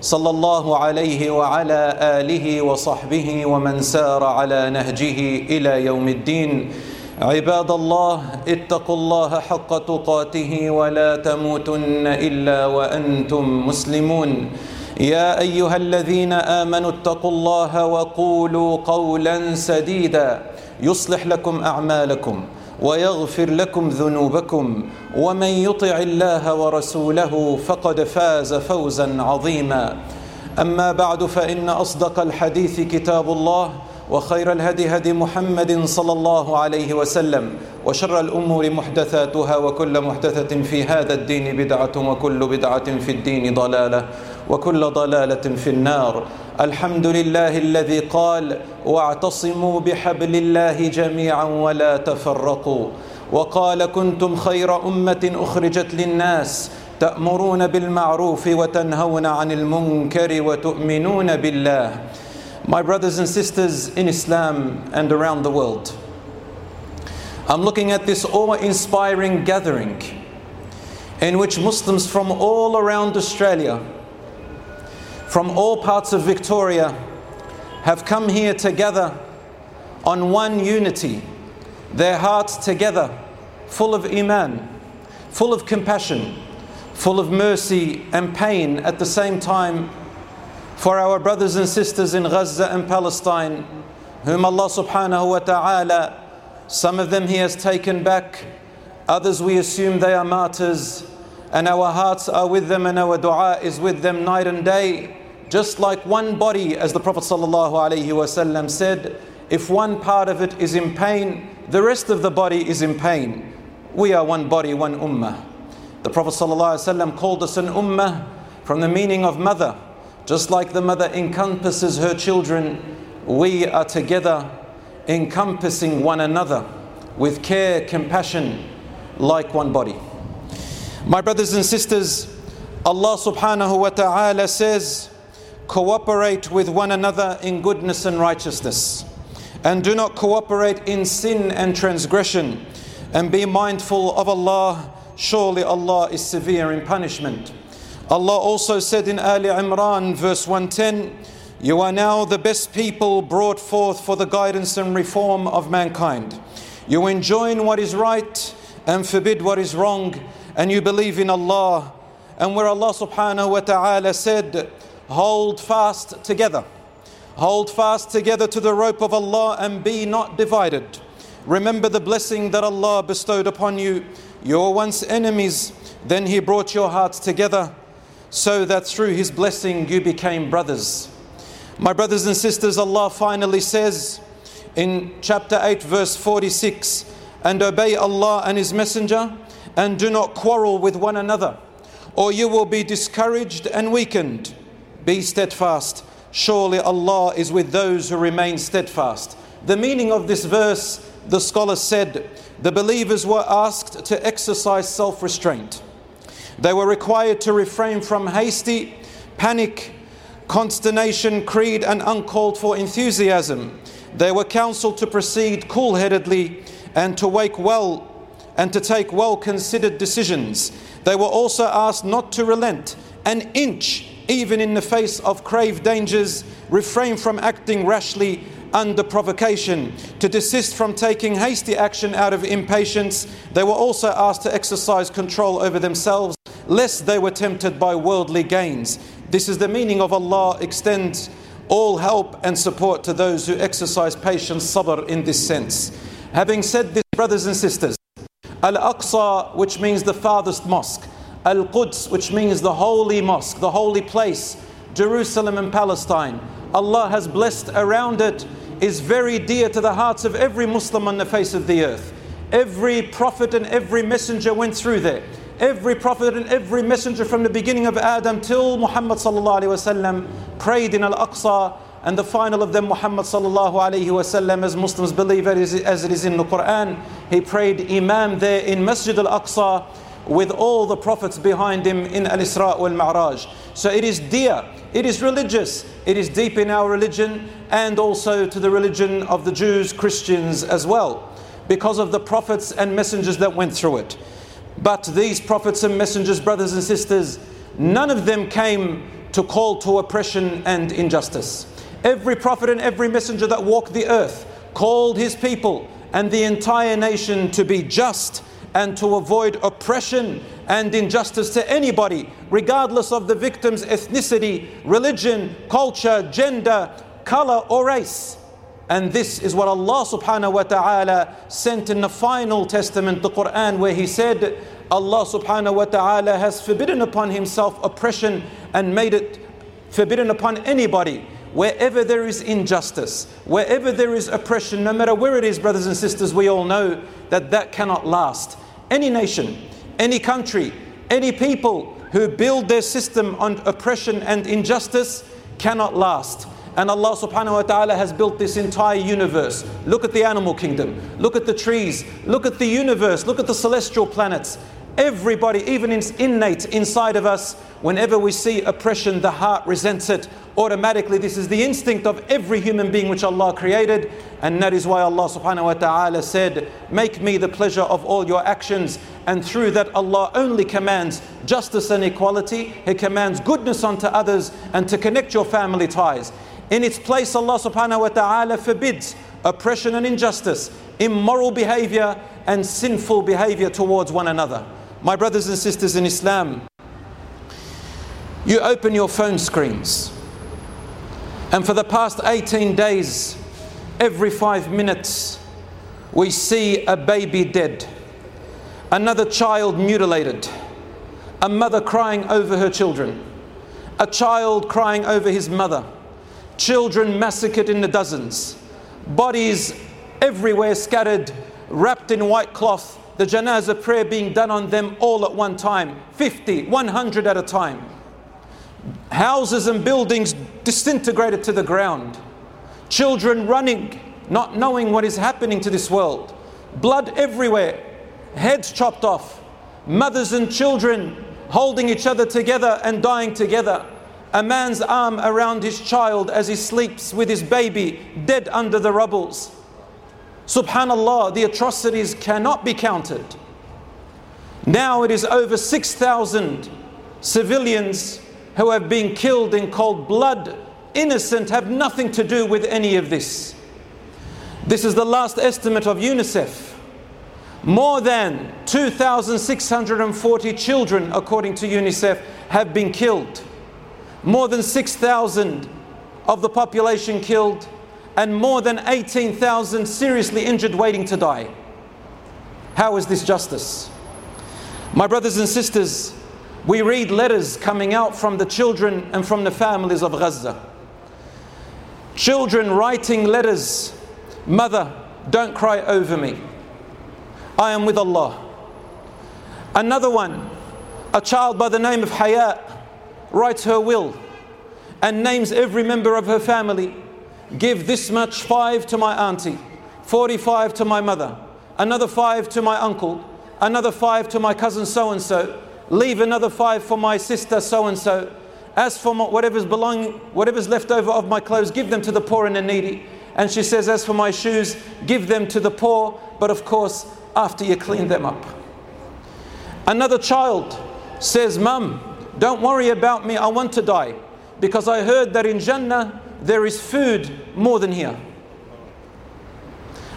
صلى الله عليه وعلى آله وصحبه ومن سار على نهجه إلى يوم الدين. عباد الله اتقوا الله حق تقاته ولا تموتن إلا وأنتم مسلمون. يا أيها الذين آمنوا اتقوا الله وقولوا قولا سديدا. يصلح لكم أعمالكم. ويغفر لكم ذنوبكم ومن يطع الله ورسوله فقد فاز فوزا عظيما. أما بعد فإن أصدق الحديث كتاب الله وخير الهدي هدي محمد صلى الله عليه وسلم وشر الأمور محدثاتها وكل محدثة في هذا الدين بدعة وكل بدعة في الدين ضلالة. وكل ضلالة في النار. الحمد لله الذي قال واعتصموا بحبل الله جميعا ولا تفرقوا وقال كنتم خير أمة أخرجت للناس تأمرون بالمعروف وتنهون عن المنكر وتؤمنون بالله My brothers and sisters in Islam and around the world, I'm looking at this awe inspiring gathering in which Muslims from all around Australia, from all parts of Victoria, have come here together on one unity, their hearts together, full of Iman, full of compassion, full of mercy and pain at the same time for our brothers and sisters in Gaza and Palestine, whom Allah subhanahu wa ta'ala, some of them He has taken back, others we assume they are martyrs, and our hearts are with them and our dua is with them night and day. Just like one body, as the Prophet wasallam said, if one part of it is in pain, the rest of the body is in pain. We are one body, one ummah. The Prophet wasallam called us an ummah from the meaning of mother. Just like the mother encompasses her children, we are together encompassing one another with care, compassion, like one body. My brothers and sisters, Allah subhanahu wa ta'ala says, cooperate with one another in goodness and righteousness, and do not cooperate in sin and transgression, and be mindful of Allah. Surely Allah is severe in punishment. Allah also said in Ali Imran, verse 110, You are now the best people brought forth for the guidance and reform of mankind. You enjoin what is right and forbid what is wrong, and you believe in Allah. And where Allah subhanahu wa ta'ala said, Hold fast together. Hold fast together to the rope of Allah and be not divided. Remember the blessing that Allah bestowed upon you. You were once enemies, then He brought your hearts together so that through His blessing you became brothers. My brothers and sisters, Allah finally says in chapter 8, verse 46 and obey Allah and His Messenger, and do not quarrel with one another, or you will be discouraged and weakened. Be steadfast. Surely Allah is with those who remain steadfast. The meaning of this verse, the scholar said, the believers were asked to exercise self restraint. They were required to refrain from hasty panic, consternation, creed, and uncalled for enthusiasm. They were counseled to proceed cool headedly and to wake well and to take well considered decisions. They were also asked not to relent an inch, even in the face of grave dangers, refrain from acting rashly under provocation, to desist from taking hasty action out of impatience. They were also asked to exercise control over themselves, lest they were tempted by worldly gains. This is the meaning of Allah extends all help and support to those who exercise patience, sabr in this sense. Having said this, brothers and sisters, Al Aqsa, which means the farthest mosque, Al Quds, which means the holy mosque, the holy place, Jerusalem and Palestine, Allah has blessed around it, is very dear to the hearts of every Muslim on the face of the earth. Every prophet and every messenger went through there. Every prophet and every messenger from the beginning of Adam till Muhammad wasallam prayed in Al-Aqsa. and the final of them Muhammad wasallam as Muslims believe as it is in the Quran he prayed Imam there in Masjid al-Aqsa with all the prophets behind him in Al-Isra wal Ma'raj so it is dear it is religious it is deep in our religion and also to the religion of the Jews Christians as well because of the prophets and messengers that went through it. But these prophets and messengers brothers and sisters none of them came to call to oppression and injustice. Every prophet and every messenger that walked the earth called his people and the entire nation to be just and to avoid oppression and injustice to anybody, regardless of the victim's ethnicity, religion, culture, gender, color, or race. And this is what Allah subhanahu wa ta'ala sent in the final testament, the Quran, where He said, Allah subhanahu wa ta'ala has forbidden upon Himself oppression and made it forbidden upon anybody wherever there is injustice, wherever there is oppression, no matter where it is, brothers and sisters, we all know that that cannot last. Any nation, any country, any people who build their system on oppression and injustice cannot last. And Allah subhanahu wa ta'ala has built this entire universe. Look at the animal kingdom, look at the trees, look at the universe, look at the celestial planets. Everybody, even in innate inside of us, whenever we see oppression, the heart resents it automatically. This is the instinct of every human being which Allah created, and that is why Allah subhanahu wa ta'ala said, Make me the pleasure of all your actions. And through that, Allah only commands justice and equality, He commands goodness unto others and to connect your family ties. In its place, Allah subhanahu wa ta'ala forbids oppression and injustice, immoral behavior, and sinful behavior towards one another. My brothers and sisters in Islam, you open your phone screens and for the past 18 days, every five minutes, we see a baby dead, another child mutilated, a mother crying over her children, a child crying over his mother, children massacred in the dozens, bodies everywhere scattered, wrapped in white cloth, the janazah prayer being done on them all at one time 50, 100 at a time houses and buildings disintegrated to the ground, children running, not knowing what is happening to this world, blood everywhere, heads chopped off, mothers and children holding each other together and dying together. A man's arm around his child as he sleeps with his baby dead under the rubbles. Subhanallah, the atrocities cannot be counted. Now it is over 6,000 civilians who have been killed in cold blood, innocent, have nothing to do with any of this. This is the last estimate of UNICEF. More than 2,640 children, according to UNICEF, have been killed. More than 6,000 of the population killed, and more than 18,000 seriously injured waiting to die. How is this justice? My brothers and sisters, we read letters coming out from the children and from the families of Gaza. Children writing letters Mother, don't cry over me. I am with Allah. Another one, a child by the name of Hayat, writes her will and names every member of her family. Give this much five to my auntie, 45 to my mother, another five to my uncle, another five to my cousin so and so, leave another five for my sister so and so. As for my, whatever's belonging, whatever's left over of my clothes, give them to the poor and the needy. And she says, As for my shoes, give them to the poor, but of course, after you clean them up. Another child says, Mum, don't worry about me, I want to die. Because I heard that in Jannah there is food more than here.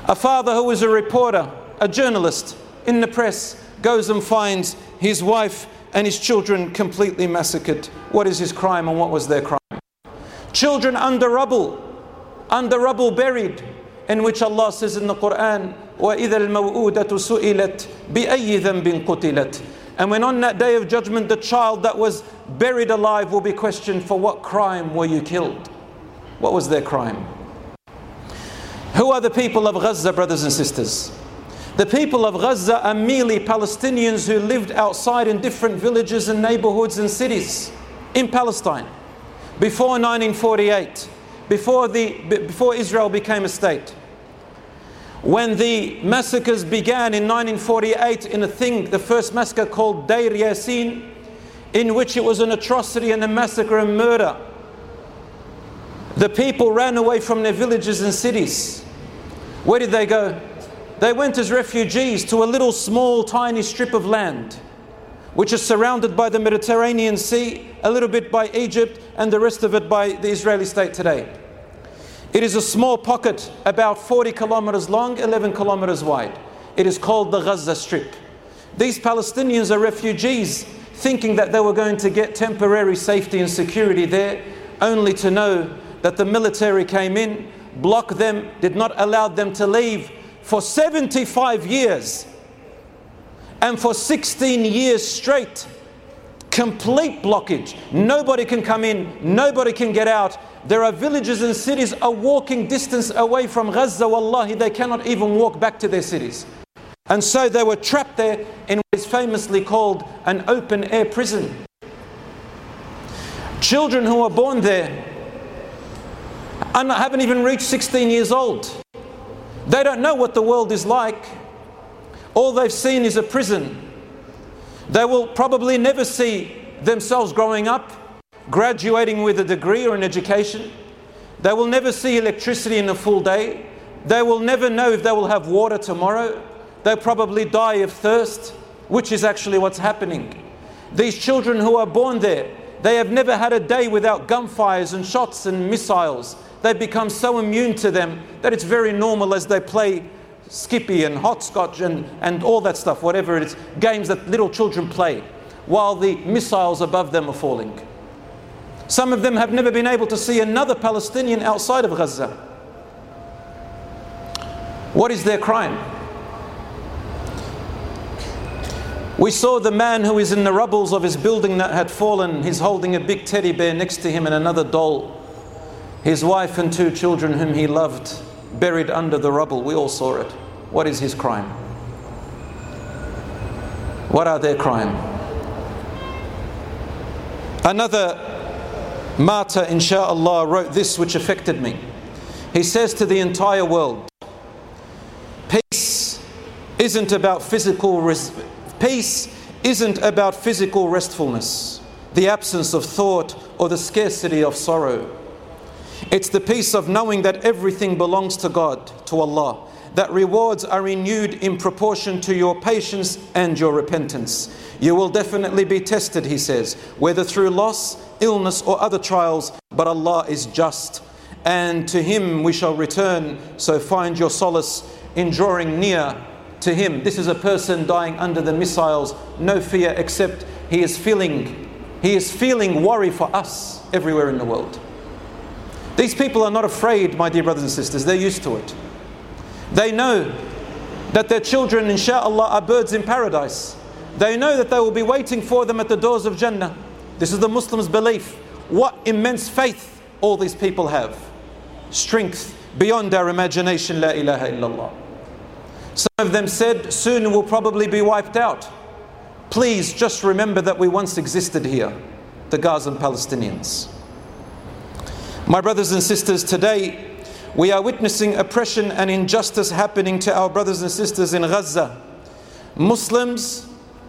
A father who is a reporter, a journalist in the press, goes and finds his wife and his children completely massacred. What is his crime and what was their crime? Children under rubble, under rubble buried, in which Allah says in the Quran, وَإِذَا الْمَوْءُودَةُ سُئِلَتْ بِأَيِّ ذَنْبٍ قُتِلَتْ And when on that day of judgment the child that was buried alive will be questioned, for what crime were you killed? What was their crime? Who are the people of Gaza, brothers and sisters? The people of Gaza are merely Palestinians who lived outside in different villages and neighborhoods and cities in Palestine before 1948 before, the, before Israel became a state. When the massacres began in 1948 in a thing, the first massacre called Deir Yassin, in which it was an atrocity and a massacre and murder. The people ran away from their villages and cities. Where did they go? They went as refugees to a little small tiny strip of land which is surrounded by the Mediterranean Sea, a little bit by Egypt, and the rest of it by the Israeli state today. It is a small pocket about 40 kilometers long, 11 kilometers wide. It is called the Gaza Strip. These Palestinians are refugees thinking that they were going to get temporary safety and security there, only to know that the military came in, blocked them, did not allow them to leave for 75 years and for 16 years straight, complete blockage. Nobody can come in, nobody can get out. There are villages and cities a walking distance away from Gaza. Wallahi, they cannot even walk back to their cities. And so they were trapped there in what is famously called an open air prison. Children who are born there and haven't even reached 16 years old. They don't know what the world is like. All they've seen is a prison. They will probably never see themselves growing up, graduating with a degree or an education. They will never see electricity in a full day. They will never know if they will have water tomorrow. They'll probably die of thirst, which is actually what's happening. These children who are born there, they have never had a day without gunfires and shots and missiles. They've become so immune to them that it's very normal as they play skippy and hopscotch and, and all that stuff, whatever it is, games that little children play while the missiles above them are falling. Some of them have never been able to see another Palestinian outside of Gaza. What is their crime? We saw the man who is in the rubbles of his building that had fallen. He's holding a big teddy bear next to him and another doll. His wife and two children, whom he loved buried under the rubble. We all saw it. What is his crime? What are their crime? Another martyr, insha'Allah, wrote this which affected me. He says to the entire world, peace isn't about physical res- peace isn't about physical restfulness, the absence of thought or the scarcity of sorrow. It's the peace of knowing that everything belongs to God, to Allah, that rewards are renewed in proportion to your patience and your repentance. You will definitely be tested, he says, whether through loss, illness, or other trials, but Allah is just. And to Him we shall return, so find your solace in drawing near to Him. This is a person dying under the missiles, no fear except he is feeling, he is feeling worry for us everywhere in the world. These people are not afraid, my dear brothers and sisters, they're used to it. They know that their children, inshallah, are birds in paradise. They know that they will be waiting for them at the doors of Jannah. This is the Muslims' belief. What immense faith all these people have. Strength beyond our imagination, la ilaha illallah. Some of them said, soon we'll probably be wiped out. Please just remember that we once existed here, the Gazan Palestinians. My brothers and sisters, today we are witnessing oppression and injustice happening to our brothers and sisters in Gaza, Muslims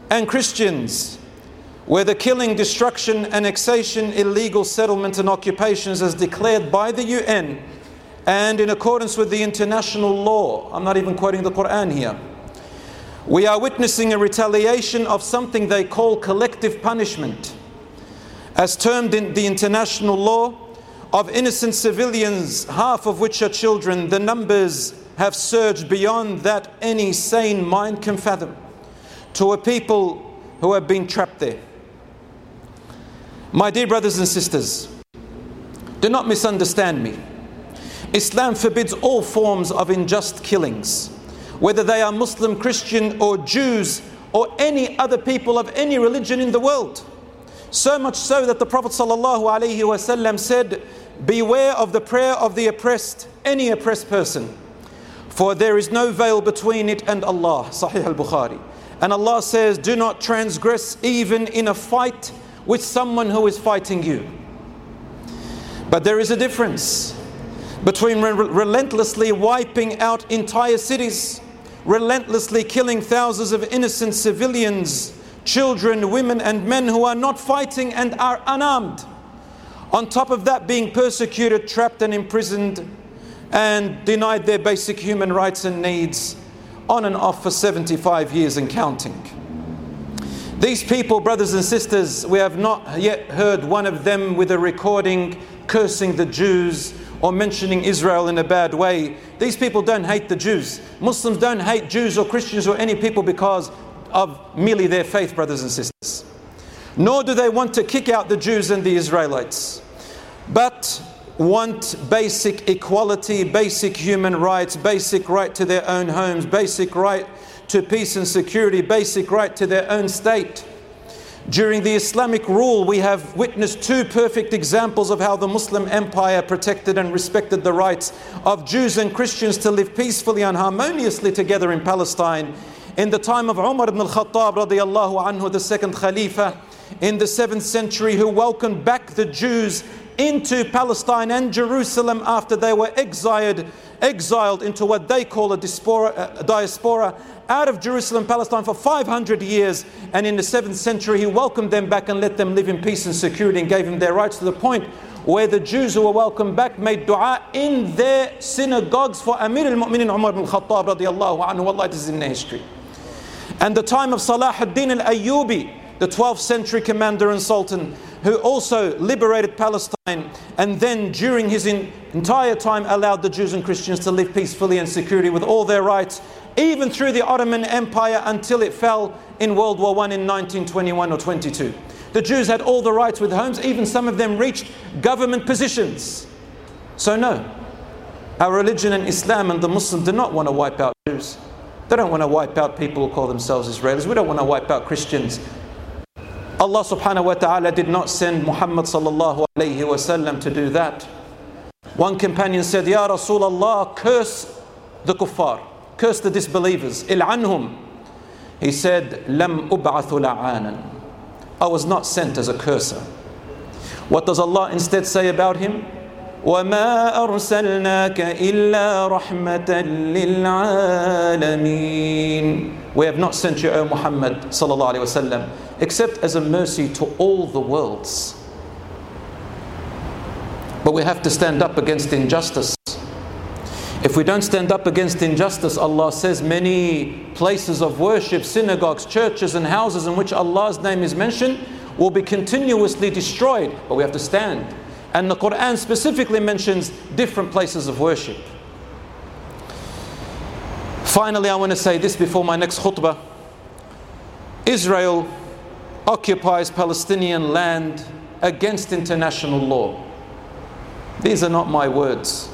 and Christians, where the killing, destruction, annexation, illegal settlement, and occupations, as declared by the UN and in accordance with the international law, I'm not even quoting the Quran here. We are witnessing a retaliation of something they call collective punishment. As termed in the international law, of innocent civilians, half of which are children, the numbers have surged beyond that any sane mind can fathom to a people who have been trapped there. My dear brothers and sisters, do not misunderstand me. Islam forbids all forms of unjust killings, whether they are Muslim, Christian, or Jews, or any other people of any religion in the world. So much so that the Prophet ﷺ said, Beware of the prayer of the oppressed, any oppressed person, for there is no veil between it and Allah. Sahih al Bukhari. And Allah says, Do not transgress even in a fight with someone who is fighting you. But there is a difference. Between re- relentlessly wiping out entire cities, relentlessly killing thousands of innocent civilians, children, women, and men who are not fighting and are unarmed. On top of that, being persecuted, trapped, and imprisoned, and denied their basic human rights and needs on and off for 75 years and counting. These people, brothers and sisters, we have not yet heard one of them with a recording cursing the Jews or mentioning Israel in a bad way. These people don't hate the Jews. Muslims don't hate Jews or Christians or any people because of merely their faith, brothers and sisters. Nor do they want to kick out the Jews and the Israelites, but want basic equality, basic human rights, basic right to their own homes, basic right to peace and security, basic right to their own state. During the Islamic rule, we have witnessed two perfect examples of how the Muslim empire protected and respected the rights of Jews and Christians to live peacefully and harmoniously together in Palestine. In the time of Umar ibn al-Khattab radiallahu anhu, the second Khalifa, in the 7th century, who welcomed back the Jews into Palestine and Jerusalem after they were exiled, exiled into what they call a diaspora, a diaspora out of Jerusalem, Palestine for 500 years. And in the 7th century, he welcomed them back and let them live in peace and security and gave them their rights to the point where the Jews who were welcomed back made dua in their synagogues for Amir al-Mu'minin Umar ibn Khattab radiallahu anhu. Allah, it is in history. And the time of Salah ad-Din al-Ayyubi, the 12th century commander and sultan, who also liberated Palestine and then during his entire time allowed the Jews and Christians to live peacefully and security with all their rights even through the Ottoman Empire until it fell in World War I in 1921 or 22. The Jews had all the rights with homes, even some of them reached government positions. So, no, our religion and Islam and the Muslims do not want to wipe out Jews. They don't want to wipe out people who call themselves Israelis. We don't want to wipe out Christians. Allah subhanahu wa ta'ala did not send Muhammad sallallahu alayhi wasallam to do that. One companion said, Ya Rasulullah, curse the kuffar curse the disbelievers. Il'anhum. He said, Lam ub'athu la'anan. I was not sent as a curser. What does Allah instead say about him? وما أرسلناك إلا رحمة للعالمين We have not sent you, O Muhammad sallallahu alaihi wasallam, except as a mercy to all the worlds. But we have to stand up against injustice. If we don't stand up against injustice, Allah says many places of worship, synagogues, churches, and houses in which Allah's name is mentioned will be continuously destroyed. But we have to stand. And the Quran specifically mentions different places of worship. Finally, I want to say this before my next khutbah Israel occupies Palestinian land against international law. These are not my words.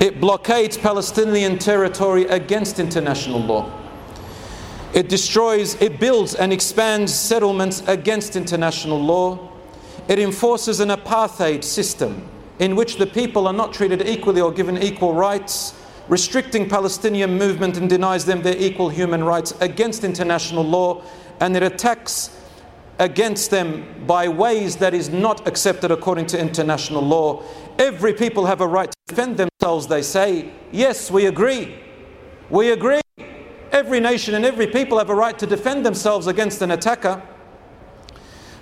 It blockades Palestinian territory against international law. It destroys, it builds and expands settlements against international law. It enforces an apartheid system in which the people are not treated equally or given equal rights, restricting Palestinian movement and denies them their equal human rights against international law, and it attacks against them by ways that is not accepted according to international law. Every people have a right to defend themselves, they say. Yes, we agree. We agree. Every nation and every people have a right to defend themselves against an attacker.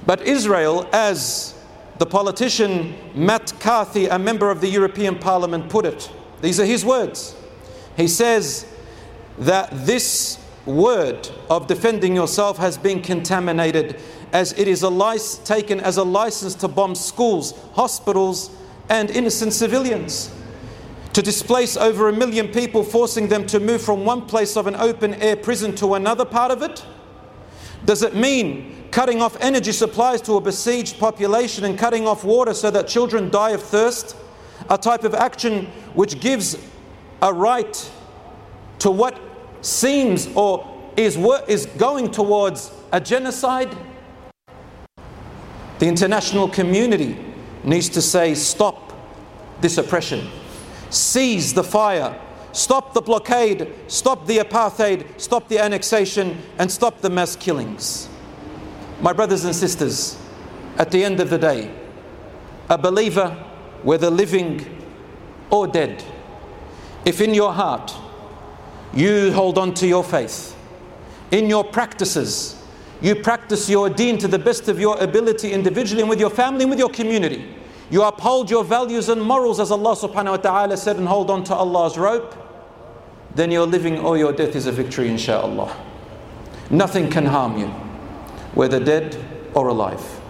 But Israel, as the politician Matt Carthy, a member of the European Parliament, put it, these are his words. He says that this word of defending yourself has been contaminated as it is a license, taken as a license to bomb schools, hospitals, and innocent civilians. To displace over a million people, forcing them to move from one place of an open air prison to another part of it? Does it mean cutting off energy supplies to a besieged population and cutting off water so that children die of thirst? A type of action which gives a right to what seems or is, is going towards a genocide? The international community needs to say, stop this oppression, seize the fire, stop the blockade, stop the apartheid, stop the annexation, and stop the mass killings. My brothers and sisters, at the end of the day, a believer, whether living or dead, if in your heart you hold on to your faith, in your practices, you practice your deen to the best of your ability individually and with your family and with your community. You uphold your values and morals as Allah subhanahu wa ta'ala said and hold on to Allah's rope, then your living or your death is a victory, insha'Allah. Nothing can harm you, whether dead or alive.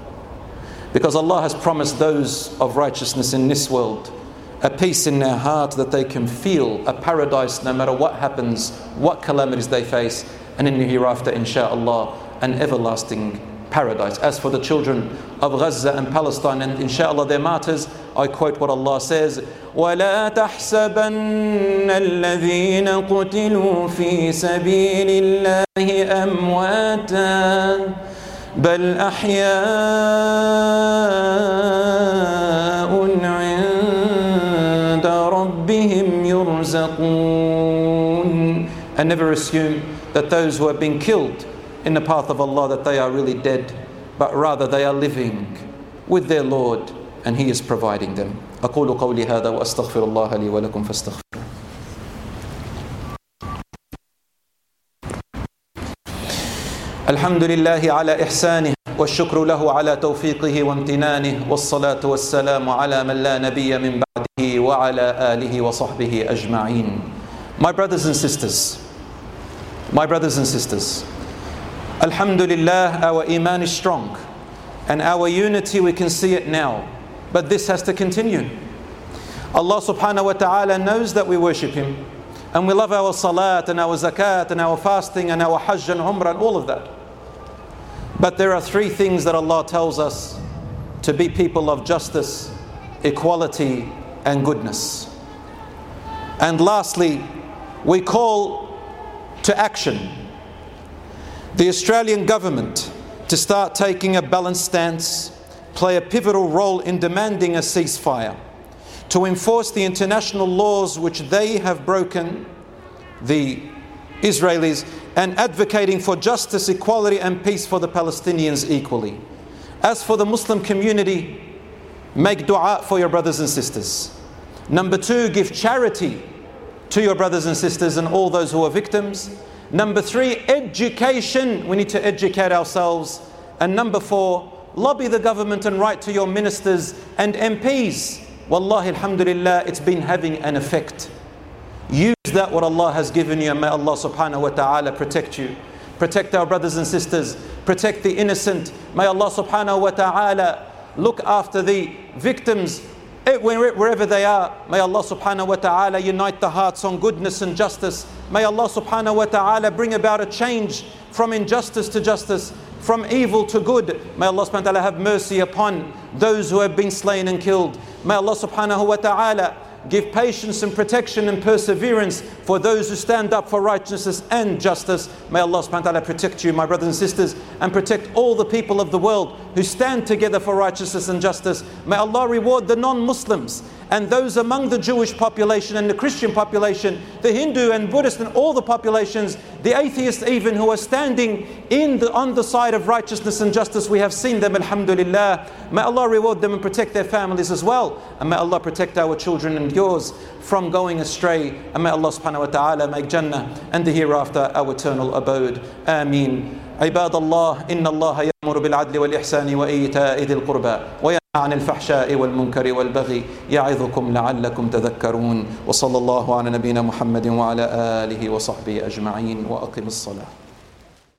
Because Allah has promised those of righteousness in this world a peace in their heart that they can feel a paradise no matter what happens, what calamities they face, and in the hereafter, insha'Allah, an everlasting paradise. As for the children of Gaza and Palestine, and inshallah their martyrs, I quote what Allah says ولا تحسبن الذين قتلوا في سبيل الله أمواتا بل أحياء عند ربهم يرزقون And never assume that those who have been killed in the path of Allah that they are really dead, but rather they are living with their Lord and He is providing them. أقول قولي هذا وأستغفر الله لي ولكم فاستغفروه. الحمد لله على إحسانه والشكر له على توفيقه وامتنانه والصلاة والسلام على من لا نبي من بعده وعلى آله وصحبه أجمعين. My brothers and sisters, my brothers and sisters, Alhamdulillah, our Iman is strong and our unity, we can see it now. But this has to continue. Allah subhanahu wa ta'ala knows that we worship Him and we love our salat and our zakat and our fasting and our hajj and umrah and all of that. But there are three things that Allah tells us to be people of justice, equality, and goodness. And lastly, we call to action the Australian government to start taking a balanced stance, play a pivotal role in demanding a ceasefire, to enforce the international laws which they have broken, the Israelis, and advocating for justice, equality, and peace for the Palestinians equally. As for the Muslim community, make dua for your brothers and sisters. Number two, give charity to your brothers and sisters and all those who are victims. Number three, education. We need to educate ourselves. And number four, lobby the government and write to your ministers and MPs. Wallahi, alhamdulillah, it's been having an effect. Use that what Allah has given you, and may Allah subhanahu wa ta'ala protect you. Protect our brothers and sisters. Protect the innocent. May Allah subhanahu wa ta'ala look after the victims wherever they are. May Allah subhanahu wa ta'ala unite the hearts on goodness and justice. May Allah subhanahu wa ta'ala bring about a change from injustice to justice, from evil to good. May Allah subhanahu wa ta'ala have mercy upon those who have been slain and killed. May Allah subhanahu wa ta'ala give patience and protection and perseverance for those who stand up for righteousness and justice. May Allah subhanahu wa ta'ala protect you, my brothers and sisters, and protect all the people of the world who stand together for righteousness and justice. May Allah reward the non Muslims and those among the Jewish population and the Christian population, the Hindu and Buddhist and all the populations, the atheists even who are standing in the, on the side of righteousness and justice. We have seen them, alhamdulillah. May Allah reward them and protect their families as well. And may Allah protect our children and yours from going astray. And may Allah subhanahu wa ta'ala make Jannah and the hereafter our eternal abode. Ameen. عباد الله إن الله يأمر بالعدل والإحسان وإيتاء ذي القربى وينهى عن الفحشاء والمنكر والبغي يعظكم لعلكم تذكرون وصلى الله على نبينا محمد وعلى آله وصحبه أجمعين وأقم الصلاة.